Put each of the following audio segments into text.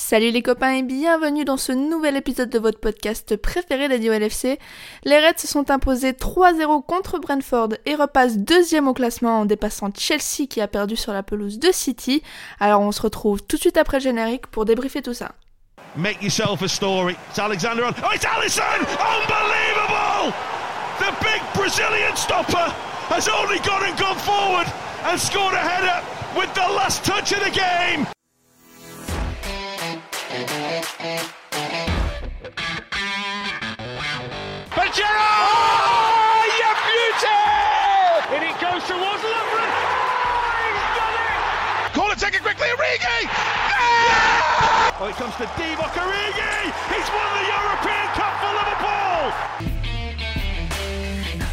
Salut les copains et bienvenue dans ce nouvel épisode de votre podcast préféré dédié au LFC. Les Reds se sont imposés 3-0 contre Brentford et repassent deuxième au classement en dépassant Chelsea qui a perdu sur la pelouse de City. Alors on se retrouve tout de suite après le générique pour débriefer tout ça. Make yourself a story. It's Alexander. Oh, it's Allison! Unbelievable! The big Brazilian stopper has only gone and gone forward and scored a header with the last touch of the game.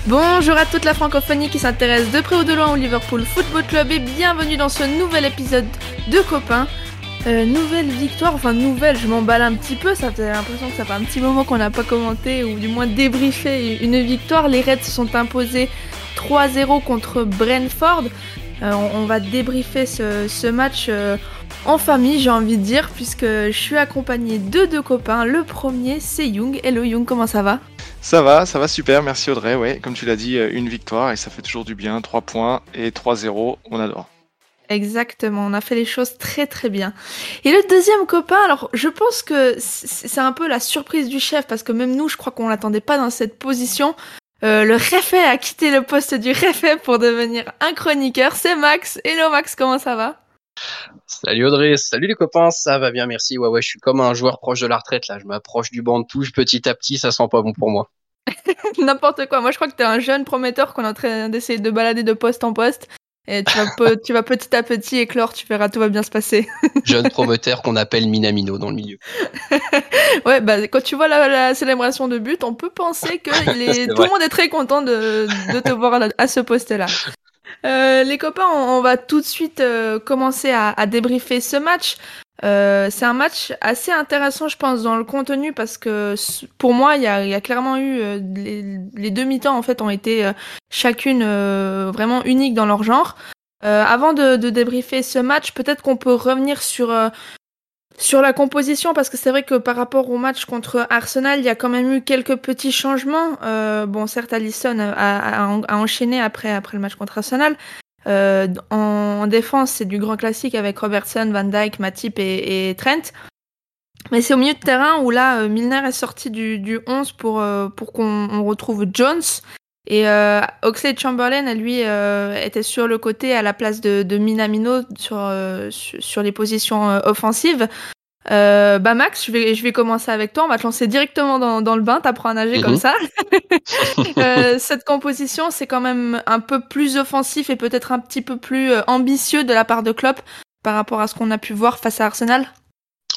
Bonjour à toute la francophonie qui s'intéresse de près ou de loin au Liverpool Football Club et bienvenue dans ce nouvel épisode de Copains. Euh, nouvelle victoire, enfin nouvelle, je m'emballe un petit peu, ça fait l'impression que ça fait un petit moment qu'on n'a pas commenté ou du moins débriefé une victoire. Les Reds se sont imposés 3-0 contre Brentford. Euh, on, va débriefer ce, match euh, en famille, j'ai envie de dire, puisque je suis accompagné de deux copains. Le premier, c'est Young. Hello Young, comment ça va? Ça va, ça va super, merci Audrey. Ouais, comme tu l'as dit, une victoire et ça fait toujours du bien. 3 points et 3-0, on adore. Exactement, on a fait les choses très très bien. Et le deuxième copain, alors je pense que c'est un peu la surprise du chef parce que même nous, je crois qu'on l'attendait pas dans cette position. Euh, le réfet a quitté le poste du réfet pour devenir un chroniqueur. C'est Max. Hello Max, comment ça va? Salut Audrey, salut les copains, ça va bien, merci. Ouais, ouais, je suis comme un joueur proche de la retraite là, je m'approche du banc de touche petit à petit, ça sent pas bon pour moi. N'importe quoi. Moi, je crois que t'es un jeune prometteur qu'on est en train d'essayer de balader de poste en poste. Et tu vas, pe- tu vas petit à petit éclore, tu verras, tout va bien se passer. Jeune promoteur qu'on appelle Minamino dans le milieu. Ouais, bah quand tu vois la, la célébration de but, on peut penser que il est, C'est tout le monde est très content de, de te voir à, à ce poste-là. Euh, les copains, on, on va tout de suite euh, commencer à, à débriefer ce match. Euh, c'est un match assez intéressant, je pense, dans le contenu parce que pour moi, il y a, y a clairement eu euh, les, les deux mi-temps en fait ont été euh, chacune euh, vraiment uniques dans leur genre. Euh, avant de, de débriefer ce match, peut-être qu'on peut revenir sur euh, sur la composition, parce que c'est vrai que par rapport au match contre Arsenal, il y a quand même eu quelques petits changements. Euh, bon, certes, Allison a, a, a enchaîné après, après le match contre Arsenal. Euh, en, en défense, c'est du grand classique avec Robertson, Van Dijk, Matip et, et Trent. Mais c'est au milieu de terrain où là, euh, Milner est sorti du, du 11 pour, euh, pour qu'on on retrouve Jones. Et euh, Oxley Chamberlain, lui, euh, était sur le côté à la place de, de Minamino sur, euh, sur, sur les positions euh, offensives. Euh, bah Max, je vais, je vais commencer avec toi. On va te lancer directement dans, dans le bain. T'apprends à nager Mhm. comme ça. Euh, cette composition, c'est quand même un peu plus offensif et peut-être un petit peu plus euh, ambitieux de la part de Klopp par rapport à ce qu'on a pu voir face à Arsenal.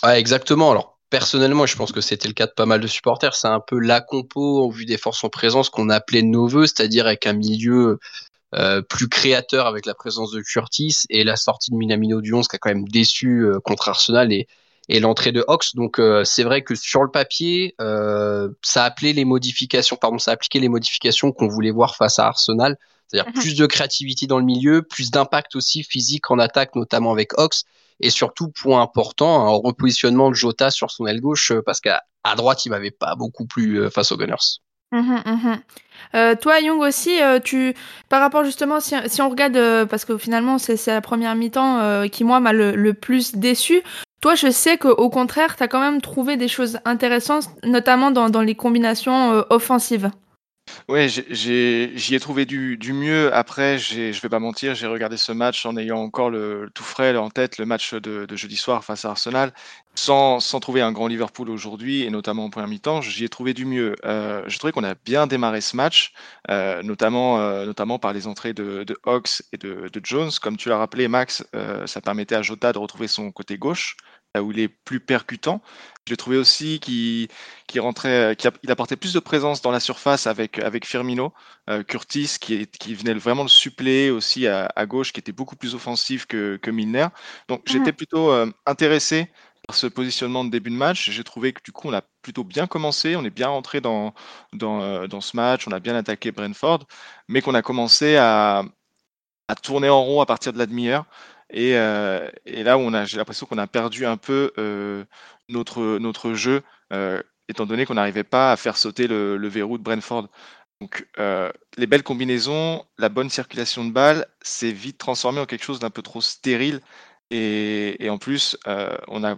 Ouais, exactement. Alors, personnellement, je pense que c'était le cas de pas mal de supporters. C'est un peu la compo, au vu des forces en présence, qu'on appelait de nos voeux, c'est-à-dire avec un milieu euh, plus créateur avec la présence de Curtis et la sortie de Minamino du 11 qui a quand même déçu contre Arsenal et, et l'entrée de Ox. Donc, euh, c'est vrai que sur le papier, euh, ça appelait les modifications, pardon, ça appliquait les modifications qu'on voulait voir face à Arsenal. C'est-à-dire Mhm. plus de créativité dans le milieu, plus d'impact aussi physique en attaque, notamment avec Ox et surtout point important un repositionnement de Jota sur son aile gauche euh, parce qu'à à droite il m'avait pas beaucoup plu euh, face aux Gunners. Mhm, mhm. Euh, toi, Young aussi, euh, tu, par rapport justement, si, si on regarde, euh, parce que finalement c'est la première mi-temps qui moi m'a le, le plus déçu. Toi, je sais qu'au contraire, t'as quand même trouvé des choses intéressantes, notamment dans, les combinations euh, offensives. Ouais, j'ai- j'ai- j'y ai trouvé du, du mieux. Après, j'ai- je vais pas mentir, j'ai regardé ce match en ayant encore le, tout frais en tête, le match de, jeudi soir face à Arsenal, sans, sans trouver un grand Liverpool aujourd'hui, et notamment en première mi-temps, j'y ai trouvé du mieux. Euh, je trouvais qu'on a bien démarré ce match, euh, notamment, euh, notamment par les entrées de, de Hawks et de, Jones. Comme tu l'as rappelé, Max, ça permettait à Jota de retrouver son côté gauche, là où il est plus percutant. Je l'ai trouvé aussi qui qui rentrait, qui a- il apportait plus de présence dans la surface avec avec Firmino, euh, Curtis qui, qui venait vraiment le suppléer aussi à, à gauche, qui était beaucoup plus offensif que, que Milner. Donc j'étais plutôt euh, intéressé par ce positionnement de début de match. J'ai trouvé que du coup on a plutôt bien commencé, on est bien rentré dans dans, euh, dans ce match, on a bien attaqué Brentford, mais qu'on a commencé à à tourner en rond à partir de la demi-heure. Et, euh, et là, on a, j'ai l'impression qu'on a perdu un peu euh, notre, notre jeu, euh, étant donné qu'on n'arrivait pas à faire sauter le, verrou de Brentford. Donc, euh, les belles combinaisons, la bonne circulation de balles, c'est vite transformé en quelque chose d'un peu trop stérile. Et, en plus, on a,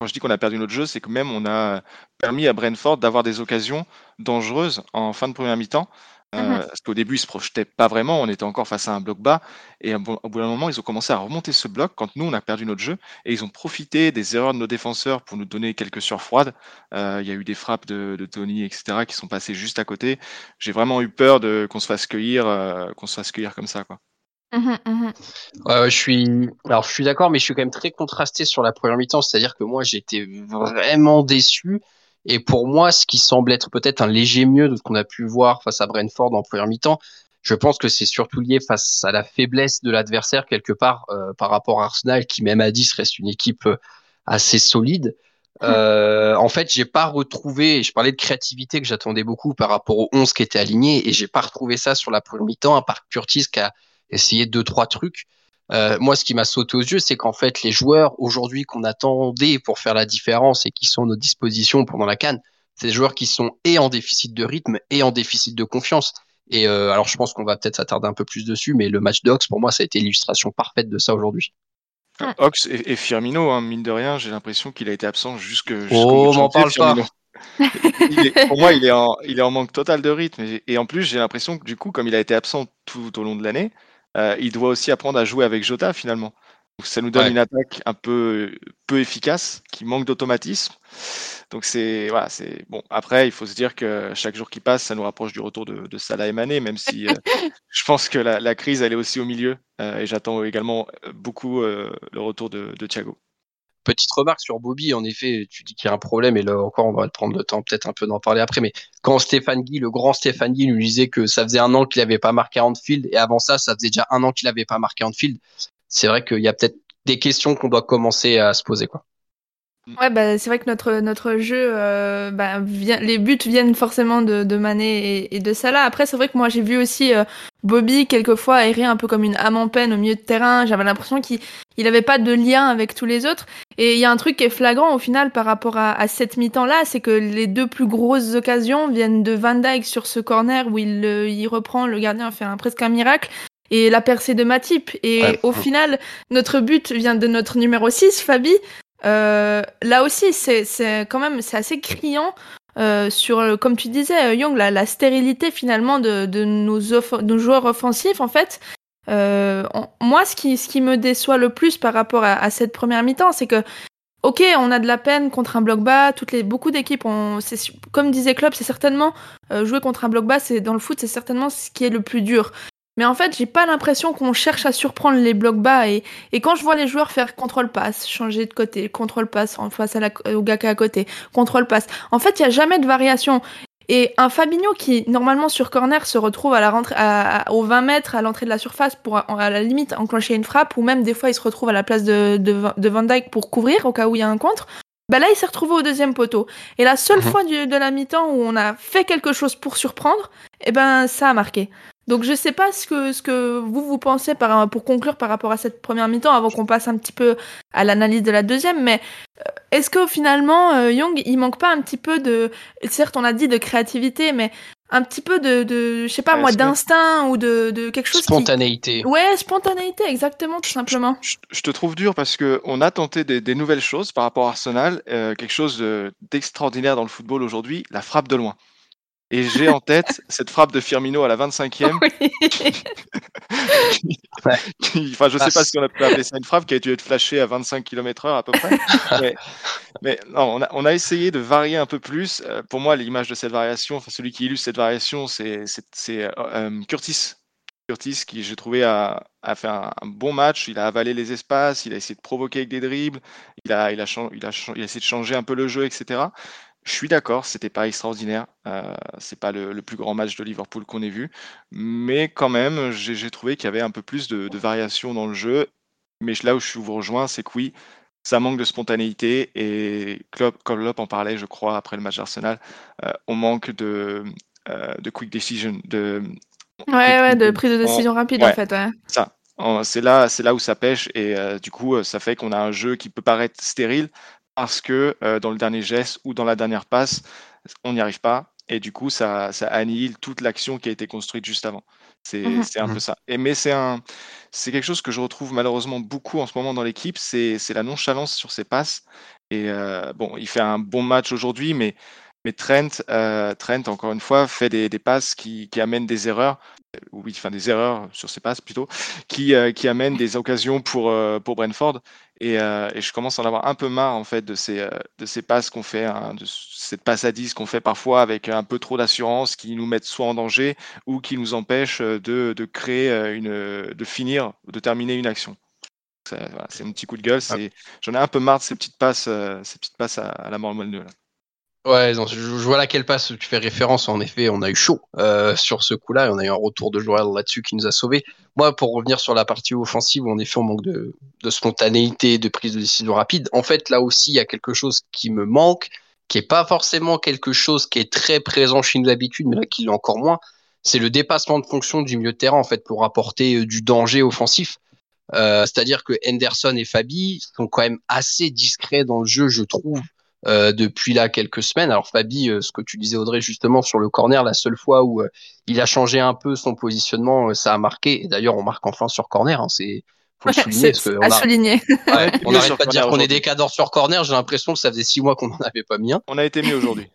quand je dis qu'on a perdu notre jeu, c'est que même on a permis à Brentford d'avoir des occasions dangereuses en fin de première mi-temps. Euh, Mhm. Parce qu'au début, ils se projetaient pas vraiment, on était encore face à un bloc bas. Et au bout d'un moment, ils ont commencé à remonter ce bloc quand nous, on a perdu notre jeu. Et ils ont profité des erreurs de nos défenseurs pour nous donner quelques surfroides. Euh, Il y a eu des frappes de, de Tony, etc., qui sont passées juste à côté. J'ai vraiment eu peur de qu'on se fasse cueillir, euh, qu'on se fasse cueillir comme ça, quoi. Ouais, ouais, je suis, alors je suis d'accord, mais je suis quand même très contrasté sur la première mi-temps. C'est-à-dire que moi, j'étais vraiment déçu. Et pour moi, ce qui semble être peut-être un léger mieux de ce qu'on a pu voir face à Brentford en première mi-temps, je pense que c'est surtout lié face à la faiblesse de l'adversaire quelque part euh, par rapport à Arsenal, qui même à 10 reste une équipe euh, assez solide. Euh, en fait, j'ai pas retrouvé, je parlais de créativité que j'attendais beaucoup par rapport aux 11 qui étaient alignés, et j'ai pas retrouvé ça sur la première mi-temps, à part Curtis qui a essayé deux, trois trucs. Euh, moi, ce qui m'a sauté aux yeux, c'est qu'en fait, les joueurs aujourd'hui qu'on attendait pour faire la différence et qui sont à notre disposition pendant la canne, c'est des joueurs qui sont et en déficit de rythme et en déficit de confiance. Et euh, alors, je pense qu'on va peut-être s'attarder un peu plus dessus, mais le match d'Ox, pour moi, ça a été l'illustration parfaite de ça aujourd'hui. Hmm. Ox et, et Firmino, hein, mine de rien, j'ai l'impression qu'il a été absent jusque. jusqu'au Oh, m'en parle pas. Il est- pour moi, il est, en, il est en manque total de rythme. Et, et en plus, j'ai l'impression que du coup, comme il a été absent tout au long de l'année, euh, il doit aussi apprendre à jouer avec Jota finalement. Donc, ça nous donne Ouais. une attaque un peu, peu efficace, qui manque d'automatisme. Donc c'est voilà, c'est bon. Après, il faut se dire que chaque jour qui passe, ça nous rapproche du retour de, de Salah et Mané, même si euh, je pense que la, la crise elle est aussi au milieu. Euh, et j'attends également beaucoup le retour de, de Thiago. Petite remarque sur Bobby, en effet, tu dis qu'il y a un problème, et là encore, on va prendre le temps peut-être un peu d'en parler après, mais quand Stéphane Guy, le grand Stéphane Guy, nous disait que ça faisait un an qu'il n'avait pas marqué à Anfield, et avant ça, ça faisait déjà un an qu'il n'avait pas marqué à Anfield, c'est vrai qu'il y a peut-être des questions qu'on doit commencer à se poser, quoi. Ouais, bah, c'est vrai que notre, notre jeu, euh, bah, vient, les buts viennent forcément de, de Mané et, et de Salah. Après, c'est vrai que moi, j'ai vu aussi euh, Bobby, quelquefois, errer un peu comme une âme en peine au milieu de terrain. J'avais l'impression qu'il il avait pas de lien avec tous les autres. Et il y a un truc qui est flagrant au final par rapport à, à cette mi-temps-là, c'est que les deux plus grosses occasions viennent de Van Dijk sur ce corner où il, il reprend, le gardien fait un, presque un miracle. Et la percée de Matip. Et Ouais. au final, notre but vient de notre numéro 6, Fabi. Euh, là aussi, c'est quand même c'est assez criant euh, sur, comme tu disais, euh, Young, la, la stérilité finalement de, de nos, nos joueurs offensifs. En fait, euh, moi, ce qui, ce qui me déçoit le plus par rapport à, à cette première mi-temps, c'est que Ok, on a de la peine contre un bloc bas. Toutes les beaucoup d'équipes, comme disait Klopp, c'est certainement euh, jouer contre un bloc bas. C'est dans le foot, c'est certainement ce qui est le plus dur. Mais en fait, j'ai pas l'impression qu'on cherche à surprendre les blocs bas et et quand je vois les joueurs faire contrôle passe, changer de côté, contrôle passe en face à la, au gars qui est à côté, contrôle passe. En fait, il y a jamais de variation. Et un Fabinho qui normalement sur corner se retrouve à la rentrée à, à- aux 20 mètres à l'entrée de la surface pour à, à la limite enclencher une frappe ou même des fois il se retrouve à la place de, de, Van- de Van Dyke pour couvrir au cas où il y a un contre. Bah là il s'est retrouvé au deuxième poteau. Et la seule Mhm. fois du- de la mi-temps où on a fait quelque chose pour surprendre, eh ben ça a marqué. Donc je sais pas ce que ce que vous vous pensez par pour conclure par rapport à cette première mi-temps avant qu'on passe un petit peu à l'analyse de la deuxième, mais euh, est-ce que finalement euh, Young il manque pas un petit peu de certes on a dit de créativité, mais un petit peu de, de je sais pas Ouais, moi d'instinct ou de, de quelque chose Spontanéité. qui ouais spontanéité exactement tout simplement. Je, je te trouve dur parce que on a tenté des, des nouvelles choses par rapport à Arsenal, euh, quelque chose de- d'extraordinaire dans le football aujourd'hui, la frappe de loin. Et j'ai en tête cette frappe de Firmino à la 25e. Oui. qui- enfin, je sais pas Classe. si on a pu appeler ça une frappe qui a dû être flashée à 25 km/h à peu près. mais mais non, on a, on a essayé de varier un peu plus. Euh, pour moi, l'image de cette variation, enfin celui qui illustre cette variation, c'est euh, euh, Curtis. Curtis, qui j'ai trouvé a, a fait un, un bon match. Il a avalé les espaces, il a essayé de provoquer avec des dribbles, il a, il a, chan- il a, chan- il a essayé de changer un peu le jeu, etc. Je suis d'accord, c'était pas extraordinaire. Euh, c'est pas le, le plus grand match de Liverpool qu'on ait vu, mais quand même, j'ai trouvé qu'il y avait un peu plus de, de variation dans le jeu. Mais là où je vous rejoins, c'est que oui, ça manque de spontanéité et Klopp, Klopp en parlait, je crois, après le match d'Arsenal, euh, on manque de, euh, de quick decision, de Ouais ouais de prise de décision rapide Ouais. en fait ouais. ça. C'est là, c'est là où ça pêche et du coup, ça fait qu'on a un jeu qui peut paraître stérile parce que dans le dernier geste ou dans la dernière passe, on n'y arrive pas et du coup, ça, ça annihile toute l'action qui a été construite juste avant. C'est Mhm. un peu Mhm. ça. Et mais c'est quelque chose que je retrouve malheureusement beaucoup en ce moment dans l'équipe, c'est la nonchalance sur ses passes. Et euh, bon, il fait un bon match aujourd'hui, mais mais Trent, euh, Trent encore une fois fait des, des passes qui, qui amènent des erreurs, euh, oui, enfin des erreurs sur ses passes plutôt, qui euh, qui amènent des occasions pour euh, pour Brentford. Et, euh, et je commence à en avoir un peu marre en fait de ces euh, de ces passes qu'on fait, hein, de cette passe à 10 qu'on fait parfois avec un peu trop d'assurance, qui nous mettent soit en danger ou qui nous empêchent euh, de, de créer une, de finir, de terminer une action. Voilà, c'est un petit coup de gueule. C'est, j'en ai un peu marre de ces petites passes, ces petites passes à, à la mort là. Ouais, je, je vois laquelle passe tu fais référence. En effet, on a eu chaud euh, sur ce coup-là on a eu un retour de Joël là-dessus qui nous a sauvés. Moi, pour revenir sur la partie offensive, en effet, on manque de, de spontanéité, de prise de décision rapide. En fait, là aussi, il y a quelque chose qui me manque, qui est pas forcément quelque chose qui est très présent chez nous d'habitude, mais là qui l'est encore moins. C'est le dépassement de fonction du milieu de terrain en fait pour apporter euh, du danger offensif. Euh, C'est-à-dire que Henderson et Fabi sont quand même assez discrets dans le jeu, je trouve, euh, depuis là quelques semaines. Alors Fabi, euh, ce que tu disais Audrey justement sur le corner, la seule fois où euh, il a changé un peu son positionnement, euh, ça a marqué. Et d'ailleurs, on marque enfin sur corner. Hein, c'est faut le souligner parce que on a- souligner. Ouais, on n'arrête pas de dire qu'on est aujourd'hui. décadent sur corner. J'ai l'impression que ça faisait six mois qu'on n'en avait pas mis un. On a été mieux aujourd'hui.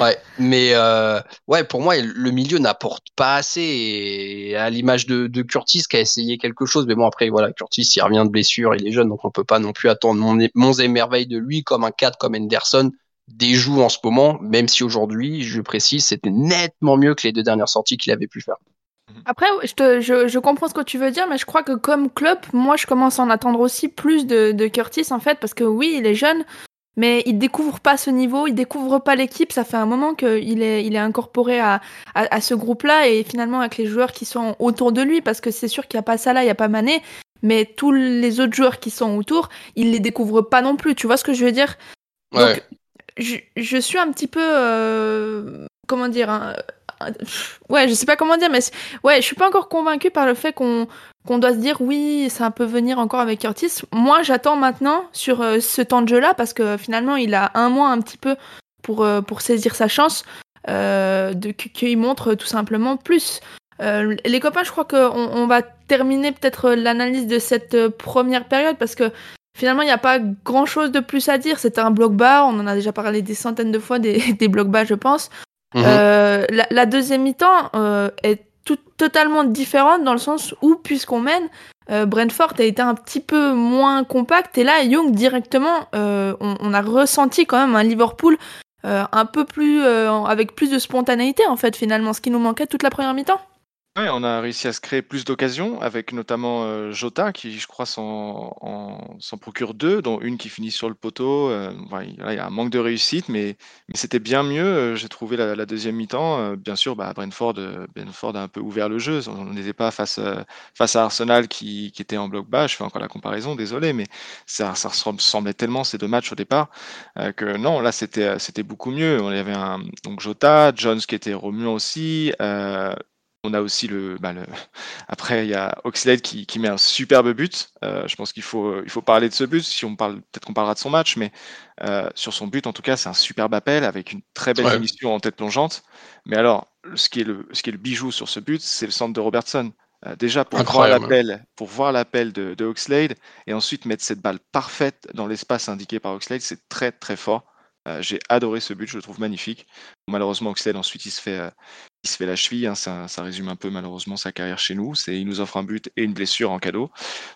Ouais, mais euh, ouais, pour moi, le milieu n'apporte pas assez. Et à l'image de, Curtis qui a essayé quelque chose, mais bon après voilà, Curtis il revient de blessure, il est jeune, donc on peut pas non plus attendre mon, mon émerveil de lui comme un 4 comme Henderson déjoue en ce moment, même si aujourd'hui, je précise, c'était nettement mieux que les deux dernières sorties qu'il avait pu faire. Après, je, comprends ce que tu veux dire, mais je crois que comme club, moi, je commence à en attendre aussi plus de Curtis, en fait, parce que oui, il est jeune, mais il découvre pas ce niveau, il découvre pas l'équipe. Ça fait un moment qu'il est, il est incorporé à, à, à ce groupe-là et finalement avec les joueurs qui sont autour de lui, parce que c'est sûr qu'il n'y a pas ça là, il n'y a pas Mané, mais tous les autres joueurs qui sont autour, il les découvre pas non plus. Tu vois ce que je veux dire? Ouais. Donc, je, je suis un petit peu. euh, comment dire un- un- pff, Ouais, je sais pas comment dire, mais ouais, je suis pas encore convaincue par le fait qu'on qu'on doit se dire oui, ça peut venir encore avec Curtis. Moi, j'attends maintenant sur euh, ce temps de jeu-là parce que finalement, il a un mois un petit peu pour, euh, pour saisir sa chance, euh, qu'il montre tout simplement plus. Euh, les copains, je crois qu'on on va terminer peut-être l'analyse de cette première période parce que finalement, il n'y a pas grand-chose de plus à dire. C'était un bloc bas, on en a déjà parlé des centaines de fois des, des blocs bas, je pense. Mhm. Euh, la, la deuxième mi-temps est tout, totalement différente dans le sens où, puisqu'on mène, euh, Brentford a été un petit peu moins compact. Et là, Young, directement, euh, on, on a ressenti quand même un Liverpool euh, un peu plus. euh, avec plus de spontanéité, en fait, finalement, ce qui nous manquait toute la première mi-temps. On a réussi à se créer plus d'occasions avec notamment euh, Jota qui, je crois, s'en en- s'en procure deux, dont une qui finit sur le poteau. euh, il y a un manque de réussite, mais, c'était bien mieux. euh, J'ai trouvé la, deuxième mi-temps. bien sûr, bah, Brentford, Brentford a un peu ouvert le jeu. On n'était pas face, à Arsenal qui, était en bloc bas. Je fais encore la comparaison, désolé, mais ça, ça ressemblait tellement ces deux matchs au départ que non, là c'était beaucoup mieux. On y avait donc Jota, Jones qui était remuant aussi. On a aussi le, bah, le... après il y a Oxlade qui, qui met un superbe but. Euh, je pense qu'il faut il faut parler de ce but. Si on parle peut-être qu'on parlera de son match, mais euh, sur son but en tout cas c'est un superbe appel avec une très belle Ouais. finition en tête plongeante. Mais alors ce qui est le ce qui est le bijou sur ce but, c'est le centre de Robertson. Euh, déjà pour voir l'appel, pour voir l'appel de, de Oxlade et ensuite mettre cette balle parfaite dans l'espace indiqué par Oxlade, c'est très très fort. Euh, J'ai adoré ce but, je le trouve magnifique. Malheureusement, Oxlade ensuite il se fait, euh, il se fait la cheville. hein, ça, ça résume un peu malheureusement sa carrière chez nous. C'est, il nous offre un but et une blessure en cadeau.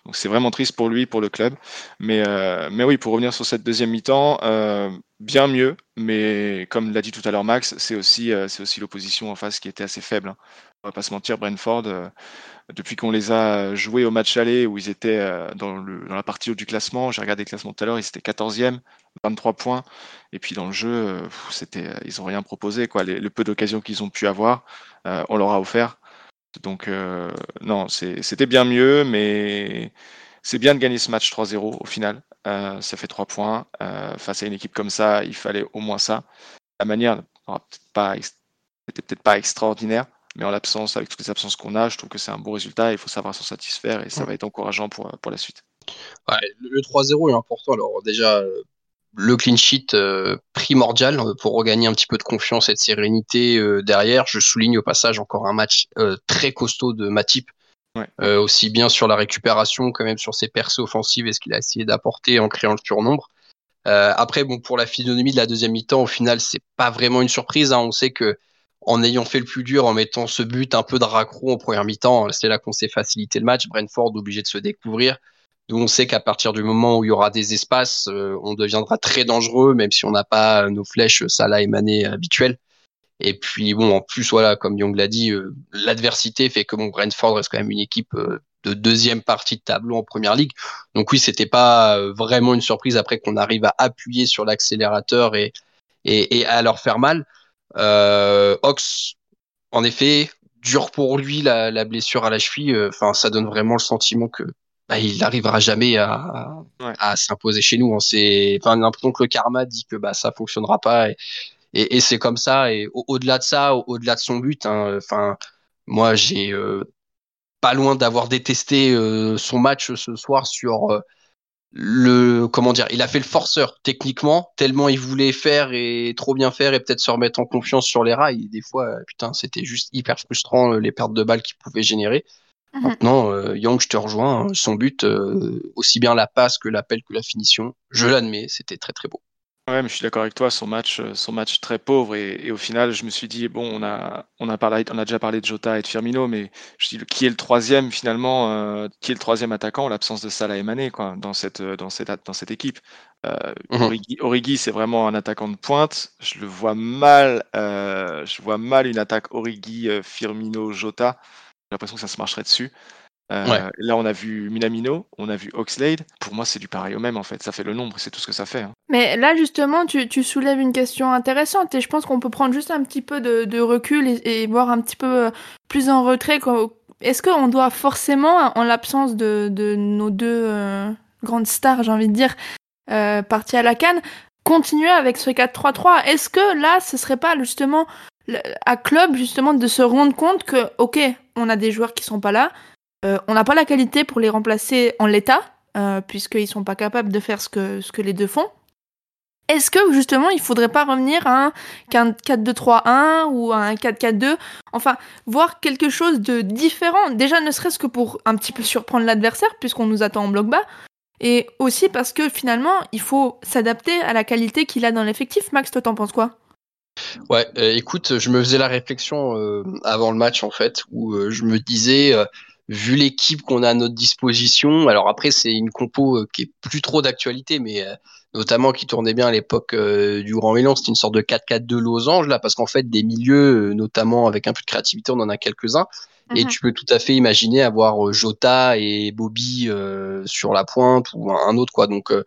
Donc c'est vraiment triste pour lui, pour le club. Mais, euh, mais oui, pour revenir sur cette deuxième mi-temps, euh, bien mieux. Mais comme l'a dit tout à l'heure Max, c'est aussi, euh, c'est aussi l'opposition en face qui était assez faible. hein. On va pas se mentir, Brentford, depuis qu'on les a joués au match aller où ils étaient euh, dans, la partie haut du classement, j'ai regardé le classement tout à l'heure, ils étaient 14e, 23 points. Et puis dans le jeu, euh, c'était, euh, ils ont rien proposé. Quoi. Le peu d'occasions qu'ils ont pu avoir, on leur a offert. Donc non, c'était bien mieux, mais c'est bien de gagner ce match 3-0 au final. Ça fait 3 points. Face à une équipe comme ça, il fallait au moins ça. La manière, c'était peut-être pas extraordinaire, mais en l'absence, avec toutes les absences qu'on a, je trouve que c'est un bon résultat. Il faut savoir s'en satisfaire et ça va être encourageant pour, pour la suite. Ouais, le 3-0 est important. Alors déjà, le clean sheet euh, primordial euh, pour regagner un petit peu de confiance et de sérénité euh, derrière. Je souligne au passage encore un match très costaud de Matip. Ouais. aussi bien sur la récupération que même sur ses percées offensives et ce qu'il a essayé d'apporter en créant le surnombre. après, bon, pour la physionomie de la deuxième mi-temps, au final, c'est pas vraiment une surprise. Hein. On sait que en ayant fait le plus dur, en mettant ce but un peu de raccro en première mi-temps, c'est là qu'on s'est facilité le match. Brentford obligé de se découvrir on sait qu'à partir du moment où il y aura des espaces, euh, on deviendra très dangereux, même si on n'a pas nos flèches Salah et Mané habituelles. Et puis bon, en plus voilà, comme Young l'a dit, euh, l'adversité fait que mon Brentford reste quand même une équipe euh, de deuxième partie de tableau en première ligue. Donc oui, c'était pas vraiment une surprise après qu'on arrive à appuyer sur l'accélérateur et, et, à leur faire mal. Ox, en effet, dur pour lui la, la blessure à la cheville. Enfin, ça donne vraiment le sentiment que bah, il n'arrivera jamais à, s'imposer chez nous. On s'est, enfin, l'impression que le karma dit que bah ça fonctionnera pas et, et, c'est comme ça. Et au-delà de ça, au-delà de son but, hein, enfin, moi j'ai euh, pas loin d'avoir détesté euh, son match ce soir sur euh, le comment dire. Il a fait le forceur techniquement tellement il voulait faire et trop bien faire et peut-être se remettre en confiance sur les rails. des fois, putain, c'était juste hyper frustrant les pertes de balles qu'il pouvait générer. Mhm. Maintenant, euh, Young, je te rejoins. Hein, son but, euh, aussi bien la passe que l'appel que la finition, je l'admets, c'était très très beau. Ouais, mais je suis d'accord avec toi. Son match, euh, son match très pauvre et, au final, je me suis dit bon, on a, on a parlé, on a déjà parlé de Jota et de Firmino, mais je dis qui est le troisième finalement, qui est le troisième attaquant, l'absence de Salah et Mané quoi, dans cette, dans cette, dans cette équipe. Mhm. Origi, c'est vraiment un attaquant de pointe. Je le vois mal, je vois mal une attaque Origi, Firmino, Jota. J'ai l'impression que ça se marcherait dessus. Euh, là, on a vu Minamino, on a vu Oxlade. Pour moi, c'est du pareil au même, en fait. Ça fait le nombre, c'est tout ce que ça fait. Hein. Mais là, justement, tu, soulèves une question intéressante et je pense qu'on peut prendre juste un petit peu de, recul et, voir un petit peu euh, plus en retrait. Est-ce qu'on doit forcément, en l'absence de, nos deux euh, grandes stars, j'ai envie de dire, parties à la canne, continuer avec ce 4-3-3 Est-ce que là, ce serait pas justement à club justement de se rendre compte que ok on a des joueurs qui sont pas là euh, on n'a pas la qualité pour les remplacer en l'état euh, puisqu'ils sont pas capables de faire ce que les deux font. Est-ce que justement il faudrait pas revenir à un 4-2-3-1 ou à un 4-4-2 enfin voir quelque chose de différent. Déjà ne serait-ce que pour un petit peu surprendre l'adversaire puisqu'on nous attend en bloc bas. Et aussi parce que finalement il faut s'adapter à la qualité qu'il a dans l'effectif. Max toi t'en penses quoi? Ouais, euh, écoute, je me faisais la réflexion avant le match en fait, où je me disais, vu l'équipe qu'on a à notre disposition, alors après c'est une compo qui est plus trop d'actualité, mais notamment qui tournait bien à l'époque du Grand Mélan, c'était une sorte de 4-4-2 losange là, parce qu'en fait des milieux, notamment avec un peu de créativité, on en a quelques-uns. Et mhm. tu peux tout à fait imaginer avoir euh, Jota et Bobby euh, sur la pointe ou un autre quoi. Donc euh,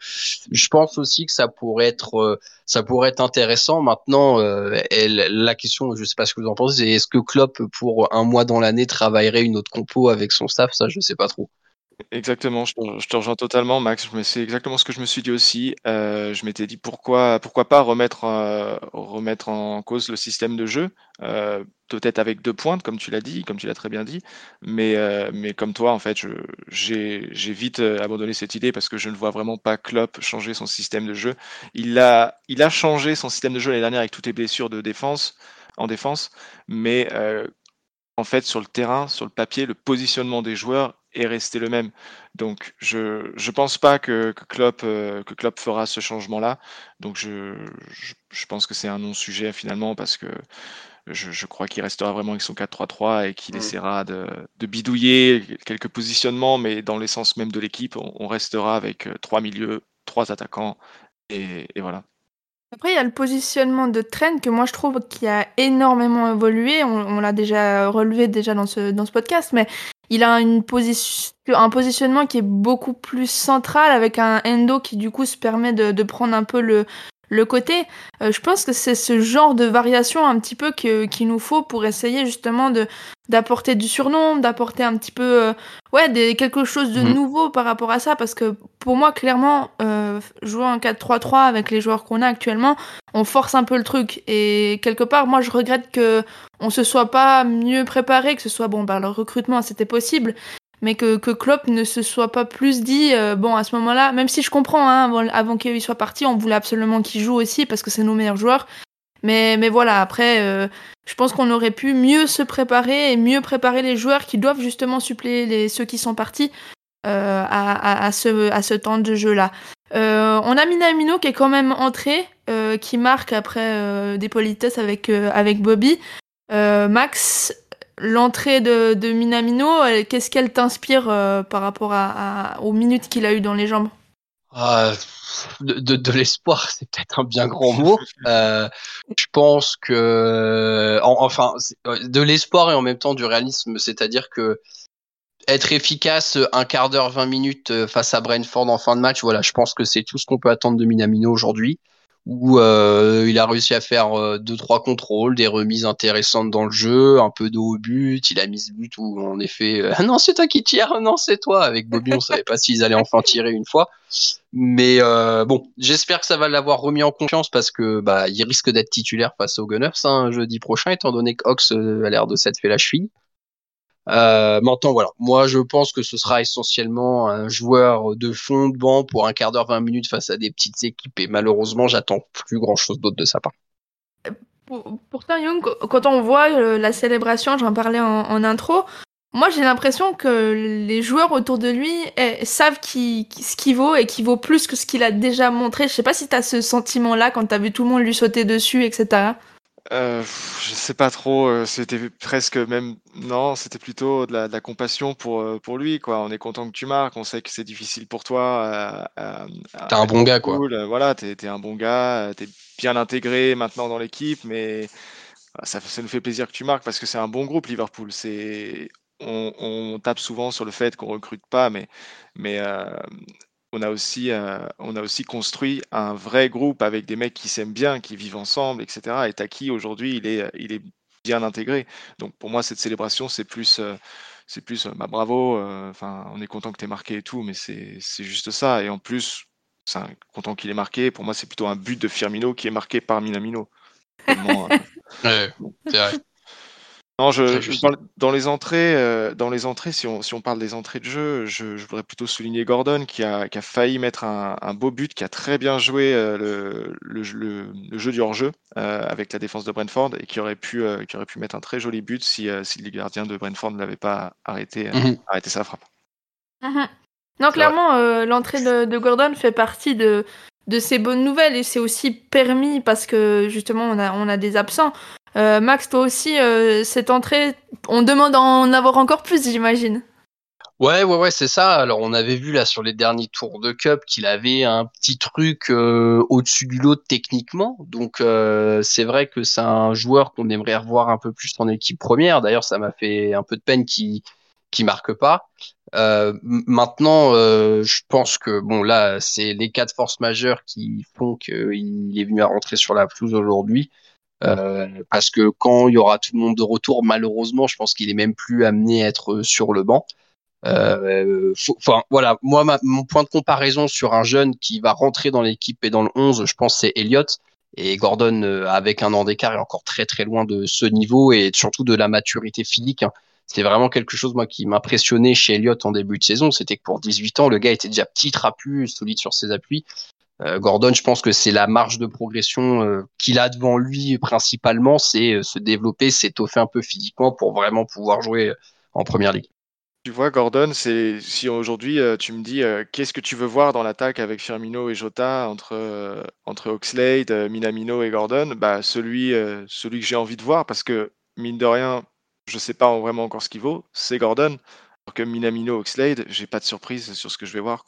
je pense aussi que ça pourrait être ça pourrait être intéressant. Maintenant, la question, je sais pas ce que vous en pensez, c'est est-ce que Klopp pour un mois dans l'année travaillerait une autre compo avec son staff? Ça, je sais pas trop. Exactement, je te, rejoins totalement, Max. C'est exactement ce que je me suis dit aussi. Euh, je m'étais dit pourquoi, pourquoi pas remettre, euh, remettre en cause le système de jeu, euh, peut-être avec deux pointes, comme tu l'as dit, comme tu l'as très bien dit. Mais, mais comme toi, en fait, j'ai vite abandonné cette idée parce que je ne vois vraiment pas Klopp changer son système de jeu. Il a, il a changé son système de jeu l'année dernière avec toutes les blessures de défense, en défense, mais en fait, sur le terrain, sur le papier, le positionnement des joueurs est resté le même. Donc, je ne pense pas que, que, Klopp, euh, que Klopp fera ce changement-là. Donc, je, je, pense que c'est un non-sujet finalement parce que je, je crois qu'il restera vraiment avec son 4-3-3 et qu'il mmh. essaiera de, de, bidouiller quelques positionnements, mais dans l'essence même de l'équipe, on, restera avec euh, trois milieux, trois attaquants et, et voilà. Après, il y a le positionnement de Trent que moi je trouve qui a énormément évolué. On, l'a déjà relevé déjà dans ce, dans ce podcast, mais il a un positionnement qui est beaucoup plus central avec un Endo qui du coup se permet de prendre un peu le, le côté. Euh, je pense que c'est ce genre de variation un petit peu qu'il nous faut pour essayer justement de d'apporter du surnom, d'apporter un petit peu euh, ouais des, quelque chose de Mhm. nouveau par rapport à ça parce que pour moi clairement euh, jouer en 4-3-3 avec les joueurs qu'on a actuellement, on force un peu le truc et quelque part moi je regrette que on se soit pas mieux préparé, que ce soit bon bah le recrutement c'était possible mais que, que Klopp ne se soit pas plus dit, euh, bon, à ce moment-là, même si je comprends, hein, avant, qu'il soit parti, on voulait absolument qu'il joue aussi parce que c'est nos meilleurs joueurs. Mais, mais voilà, après, euh, je pense qu'on aurait pu mieux se préparer et mieux préparer les joueurs qui doivent justement suppléer les, ceux qui sont partis euh, à, à, ce, à ce temps de jeu-là. On a Minamino qui est quand même entré, qui marque après des politesses avec, avec Bobby. Max, l'entrée de, Minamino, qu'est-ce qu'elle t'inspire euh, par rapport aux minutes qu'il a eu dans les jambes? Ah, de, l'espoir, c'est peut-être un bien grand mot. Euh, je pense que, en- enfin, euh, de l'espoir et en même temps du réalisme, c'est-à-dire que être efficace un quart d'heure, 20 minutes face à Brentford en fin de match, voilà, je pense que c'est tout ce qu'on peut attendre de Minamino aujourd'hui. Où euh, il a réussi à faire euh, deux trois contrôles, des remises intéressantes dans le jeu, un peu de haut but. Il a mis ce but où en effet, euh, ah non c'est toi qui tires, non c'est toi. Avec Bobby, on savait pas s'ils allaient enfin tirer une fois. Mais euh, bon, j'espère que ça va l'avoir remis en confiance parce que bah il risque d'être titulaire face aux Gunners hein, jeudi prochain, étant donné que Ox euh, a l'air de s'être fait la cheville. Euh, maintenant voilà, moi je pense que ce sera essentiellement un joueur de fond de banc pour un quart d'heure, 20 minutes face à des petites équipes et malheureusement j'attends plus grand chose d'autre de sa part. Pour- Pourtant, Young, quand on voit euh, la célébration, j'en parlais en, intro, moi j'ai l'impression que les joueurs autour de lui eh, savent qui, ce qu'il vaut et qu'il vaut plus que ce qu'il a déjà montré. Je sais pas si t'as ce sentiment-là quand t'as vu tout le monde lui sauter dessus, etc. Euh, pff, je sais pas trop, euh, c'était presque même non, c'était plutôt de la, de la compassion pour, euh, pour lui, quoi. On est content que tu marques, on sait que c'est difficile pour toi. euh, à- T'es un à bon gars, quoi. Liverpool, euh, Voilà, t'es, t'es un bon gars, euh, t'es bien intégré maintenant dans l'équipe, mais ça, ça nous fait plaisir que tu marques parce que c'est un bon groupe, Liverpool. C'est, on, on tape souvent sur le fait qu'on recrute pas, mais, mais euh, on a aussi, euh, on a aussi construit un vrai groupe avec des mecs qui s'aiment bien, qui vivent ensemble, etc. Et Taki aujourd'hui, il est, il est bien intégré. Donc pour moi, cette célébration, c'est plus, euh, c'est plus, euh, bah, bravo. Enfin, on est content que tu aies marqué et tout, mais c'est, juste ça. Et en plus, c'est un- content qu'il ait marqué. Pour moi, c'est plutôt un but de Firmino qui est marqué par Minamino. non, je, dans les entrées, euh, dans les entrées, si on, si on parle des entrées de jeu, je, je voudrais plutôt souligner Gordon qui a, qui a failli mettre un, un beau but, qui a très bien joué euh, le, le, jeu- le- le jeu du hors-jeu euh, avec la défense de Brentford et qui aurait pu, euh, qui aurait pu mettre un très joli but si, euh, si le gardien de Brentford ne l'avait pas arrêté, euh, Mhm. arrêté sa frappe. Mhm. Non, clairement, euh, l'entrée de, de Gordon fait partie de, de ces bonnes nouvelles et c'est aussi permis parce que justement on a, on a des absents. Euh, Max, toi aussi, euh, cette entrée, on demande à en avoir encore plus, j'imagine. Ouais, ouais, ouais, c'est ça. Alors, on avait vu là sur les derniers tours de Cup qu'il avait un petit truc euh, au-dessus du lot techniquement. Donc, c'est vrai que c'est un joueur qu'on aimerait revoir un peu plus en équipe première. D'ailleurs, ça m'a fait un peu de peine qu'il qu'il marque pas. Maintenant, je pense que bon là, c'est les cas de force majeure qui font qu'il est venu à rentrer sur la pelouse aujourd'hui. Euh, parce que quand il y aura tout le monde de retour, malheureusement, je pense qu'il est même plus amené à être sur le banc. Euh, Enfin, voilà, moi, mon point de comparaison sur un jeune qui va rentrer dans l'équipe et dans le 11, je pense, c'est Elliott. Et Gordon, euh, avec un an d'écart, est encore très très loin de ce niveau et surtout de la maturité physique. hein. C'est vraiment quelque chose, moi, qui m'impressionnait chez Elliott en début de saison. C'était que pour 18 ans, le gars était déjà petit, trapu, solide sur ses appuis. Euh, Gordon, je pense que c'est la marge de progression euh, qu'il a devant lui principalement, c'est euh, se développer, s'étoffer un peu physiquement pour vraiment pouvoir jouer en première ligue. Tu vois, Gordon, si aujourd'hui tu me dis qu'est-ce que tu veux voir dans l'attaque avec Firmino et Jota entre, entre Oxlade, Minamino et Gordon, bah celui, celui que j'ai envie de voir parce que mine de rien, je sais pas vraiment encore ce qu'il vaut, c'est Gordon. Alors que Minamino, Oxlade, j'ai pas de surprise sur ce que je vais voir.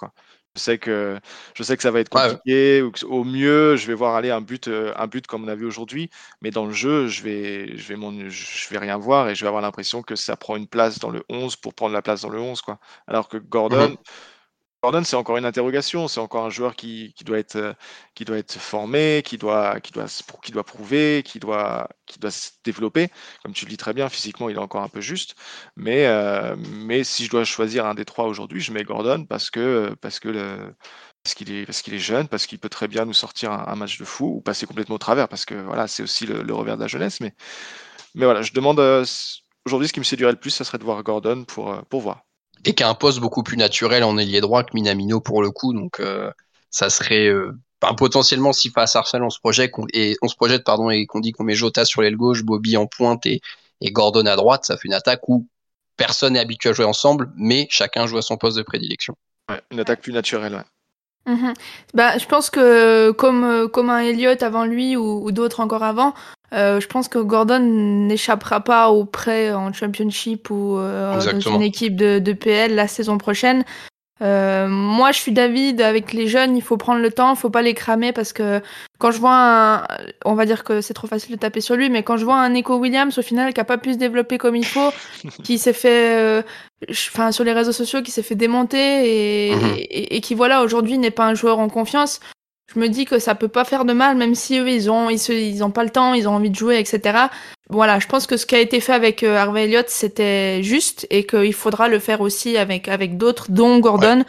Je sais que je sais que ça va être ouais. compliqué ou au mieux je vais voir aller un but euh, un but comme on a vu aujourd'hui, mais dans le jeu je vais je vais m'en- je vais rien voir et je vais avoir l'impression que ça prend une place dans le 11 pour prendre la place dans le 11 quoi. Alors que Gordon Mhm. Gordon, c'est encore une interrogation. C'est encore un joueur qui, doit être, formé, qui doit, prouver, qui doit, se développer. Comme tu le dis très bien, physiquement, il est encore un peu juste. Mais, euh, si je dois choisir un des trois aujourd'hui, je mets Gordon parce qu'il est, jeune, parce qu'il peut très bien nous sortir un, match de fou ou passer complètement au travers, parce que voilà, c'est aussi le, revers de la jeunesse. Mais, voilà, je demande euh, aujourd'hui ce qui me séduirait le plus, ça serait de voir Gordon pour, euh, pour voir et qui a un poste beaucoup plus naturel en ailier droit que Minamino pour le coup. Donc euh, ça serait euh, potentiellement si face à Arsenal on se projette et on se projette pardon et qu'on dit qu'on met Jota sur l'aile gauche, Bobby en pointe et, et Gordon à droite, ça fait une attaque où personne n'est habitué à jouer ensemble, mais chacun joue à son poste de prédilection. Ouais, une attaque plus naturelle. Ouais. Mmh bah, je pense que comme, comme un Elliott avant lui ou, ou d'autres encore avant, euh, je pense que Gordon n'échappera pas au prêt en Championship ou euh, dans une équipe de, de, PL la saison prochaine. Euh, moi, je suis David. Avec les jeunes, il faut prendre le temps, il faut pas les cramer parce que quand je vois un, on va dire que c'est trop facile de taper sur lui, mais quand je vois un Echo Williams au final qui a pas pu se développer comme il faut, qui s'est fait, euh, enfin sur les réseaux sociaux, qui s'est fait démonter et, mm-hmm. et, et qui voilà aujourd'hui n'est pas un joueur en confiance je me dis que ça peut pas faire de mal, même si eux, ils ont, ils, se, ils ont pas le temps, ils ont envie de jouer, etc. Voilà, je pense que ce qui a été fait avec euh, Harvey Elliott, c'était juste et qu'il faudra le faire aussi avec, avec d'autres, dont Gordon. Ouais.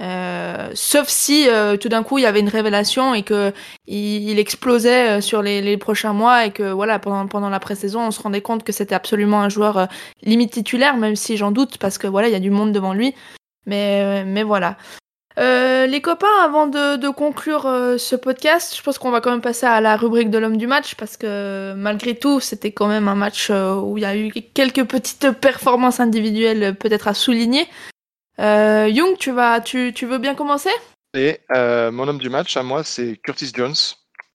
Euh, sauf si euh, tout d'un coup il y avait une révélation et que il, il explosait euh, sur les, les, prochains mois et que voilà pendant pendant la pré-saison on se rendait compte que c'était absolument un joueur euh, limite titulaire même si j'en doute parce que voilà il y a du monde devant lui mais mais voilà euh, les copains, avant de, conclure euh, ce podcast, je pense qu'on va quand même passer à la rubrique de l'homme du match parce que malgré tout, c'était quand même un match euh, où il y a eu quelques petites performances individuelles peut-être à souligner. Young, tu vas, tu, veux bien commencer? Mon homme du match à moi, c'est Curtis Jones.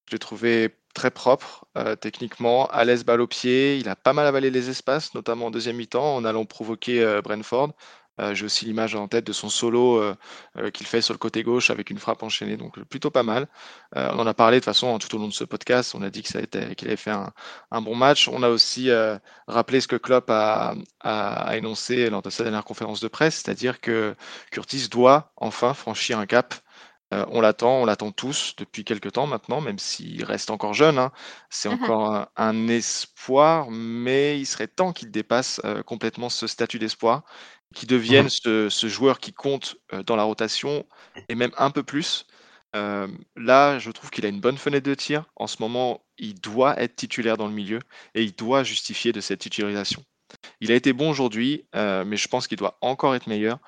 Je l'ai trouvé très propre techniquement, à l'aise balle au pied. Il a pas mal avalé les espaces, notamment en deuxième mi-temps, en allant provoquer Brentford. Euh, J'ai aussi l'image en tête de son solo euh, euh, qu'il fait sur le côté gauche avec une frappe enchaînée, donc plutôt pas mal. On en a parlé de toute façon tout au long de ce podcast. On a dit qu'il avait fait un, un, bon match. On a aussi rappelé ce que Klopp a, a, a, énoncé lors de sa dernière conférence de presse, c'est-à-dire que Curtis doit enfin franchir un cap. Euh, on l'attend, on l'attend tous depuis quelques temps maintenant, même s'il reste encore jeune. Hein. C'est uh -huh. encore un, un, espoir, mais il serait temps qu'il dépasse complètement ce statut d'espoir qui devienne mmh. ce, ce, joueur qui compte euh, dans la rotation et même un peu plus. Euh, là, je trouve qu'il a une bonne fenêtre de tir. En ce moment, il doit être titulaire dans le milieu et il doit justifier de cette titularisation. Il a été bon aujourd'hui, euh, mais je pense qu'il doit encore être meilleur.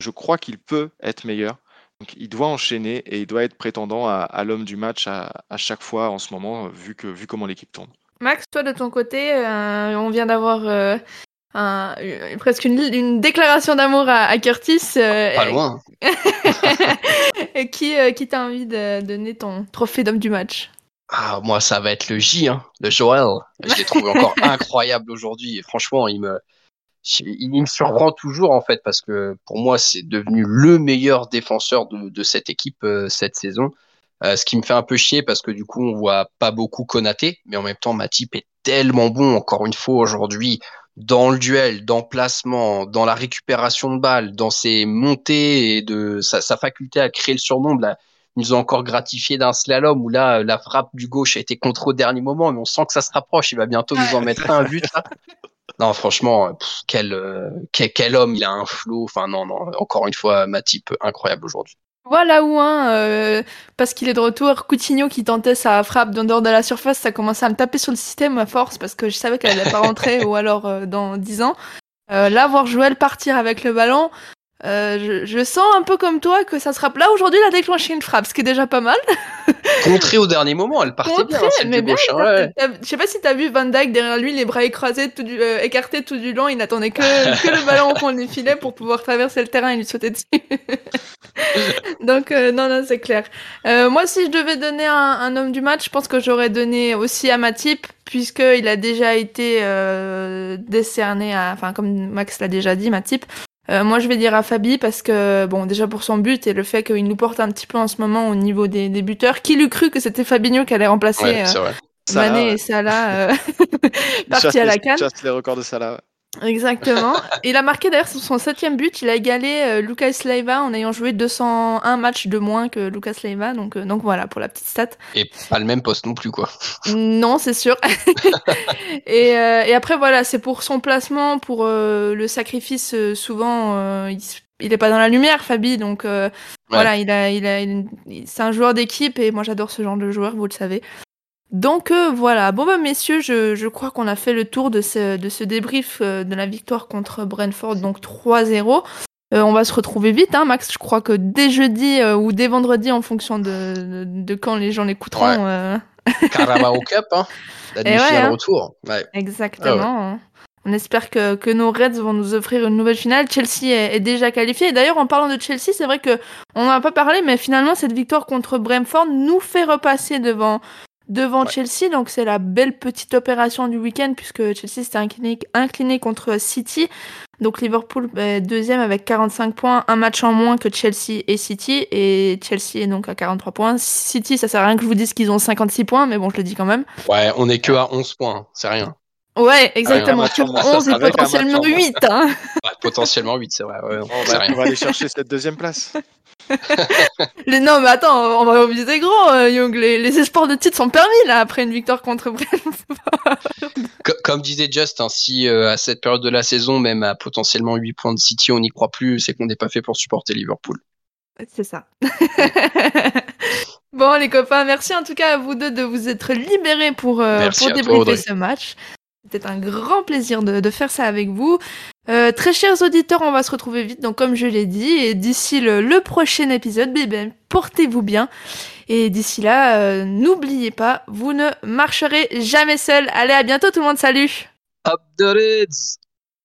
Je crois qu'il peut être meilleur. Donc, il doit enchaîner et il doit être prétendant à, à l'homme du match à, à, chaque fois en ce moment, vu, que, vu comment l'équipe tourne. Max, toi de ton côté, euh, on vient d'avoir euh, un, presque une, une déclaration d'amour à, à, Curtis. Euh, Pas loin. qui euh, qui t'a envie de donner ton trophée d'homme du match? Ah, moi, ça va être le J, hein, le Joël. Je l'ai trouvé encore incroyable aujourd'hui. Franchement, il me, il me surprend toujours, en fait, parce que pour moi, c'est devenu le meilleur défenseur de, de cette équipe euh, cette saison. Euh, ce qui me fait un peu chier parce que du coup, on voit pas beaucoup Konaté, mais en même temps, Matip est tellement bon, encore une fois, aujourd'hui dans le duel, dans le placement, dans la récupération de balles, dans ses montées et de sa, sa faculté à créer le surnombre. Là, ils nous ont encore gratifié d'un slalom où là, la frappe du gauche a été contre au dernier moment, mais on sent que ça se rapproche. Il va bientôt nous en mettre un but. Là. Non, franchement, pff, quel, euh, quel, quel homme, il a un flot. Enfin, non, non, encore une fois, Matip, incroyable aujourd'hui. Voilà où, hein, euh, parce qu'il est de retour, Coutinho qui tentait sa frappe d'en dehors de la surface, ça commençait à me taper sur le système à force parce que je savais qu'elle allait pas rentrer ou alors euh, dans 10 ans. Euh, là, voir Joël partir avec le ballon, euh, je, je, sens un peu comme toi que ça sera là aujourd'hui la déclencher une frappe, ce qui est déjà pas mal. Contrée au dernier moment, elle partait Contrée, bien, mais bien, gauche. Ouais. Je sais pas si t'as vu Van Dyke derrière lui, les bras écrasés, tout du, euh, écartés tout du long, il n'attendait que, que le ballon au fond des filets pour pouvoir traverser le terrain et lui sauter dessus. Donc euh, non, non, c'est clair. Euh, moi, si je devais donner un, un, homme du match, je pense que j'aurais donné aussi à Matip, puisqu'il a déjà été euh, décerné à, enfin comme Max l'a déjà dit, Matip, euh, moi, je vais dire à Fabi parce que, bon, déjà pour son but et le fait qu'il nous porte un petit peu en ce moment au niveau des, des buteurs. Qui l'eût cru que c'était Fabinho qui allait remplacer ouais, euh, et Salah euh, parti à la canne les records de Salah. Exactement. il a marqué d'ailleurs son septième but. Il a égalé euh, Lucas Leiva en ayant joué 201 matchs de moins que Lucas Leiva. Donc, euh, donc voilà pour la petite stat. Et pas le même poste non plus, quoi. Non, c'est sûr. et, euh, et, après, voilà, c'est pour son placement, pour le sacrifice. souvent, il, il, est pas dans la lumière, Fabi. Donc voilà, il a, il a, c'est un joueur d'équipe et moi j'adore ce genre de joueur, vous le savez. Donc euh, voilà, bon bah messieurs, je, je crois qu'on a fait le tour de ce, de ce débrief euh, de la victoire contre Brentford, donc 3-0. Euh, on va se retrouver vite, hein, Max. Je crois que dès jeudi ou dès vendredi, en fonction de, de, quand les gens l'écouteront. Ouais. Carabao Cup, hein. La demi ouais, hein. retour. Ouais. Exactement. Ah on espère que, que, nos Reds vont nous offrir une nouvelle finale. Chelsea est, est déjà qualifié. Et d'ailleurs, en parlant de Chelsea, c'est vrai que on n'en a pas parlé, mais finalement, cette victoire contre Brentford nous fait repasser devant devant Chelsea. Donc c'est la belle petite opération du week-end puisque Chelsea s'était incliné, incliné, contre City. Donc Liverpool est deuxième avec 45 points, un match en moins que Chelsea et City. Et Chelsea est donc à 43 points. City, ça sert à rien que je vous dise qu'ils ont 56 points, mais bon, je le dis quand même. Ouais, on est que à 11 points, c'est rien. Ouais, exactement. Que 11 et potentiellement 8. Hein. Ouais, potentiellement 8, c'est vrai. Ouais, on, va, on va aller chercher cette deuxième place. les, non, mais attends, on va viser gros, euh, Young. Les, les, espoirs de titre sont permis, là, après une victoire contre Brentford. Comme disait Just, hein, si euh, à cette période de la saison, même à potentiellement 8 points de City, on n'y croit plus, c'est qu'on n'est pas fait pour supporter Liverpool. C'est ça. bon, les copains, merci en tout cas à vous deux de vous être libérés pour, euh, pour débriefer ce match. C'était un grand plaisir de, faire ça avec vous. Euh, très chers auditeurs, on va se retrouver vite, donc comme je l'ai dit, et d'ici le, prochain épisode, bébé, portez-vous bien. Et d'ici là, euh, n'oubliez pas, vous ne marcherez jamais seul. Allez, à bientôt tout le monde, salut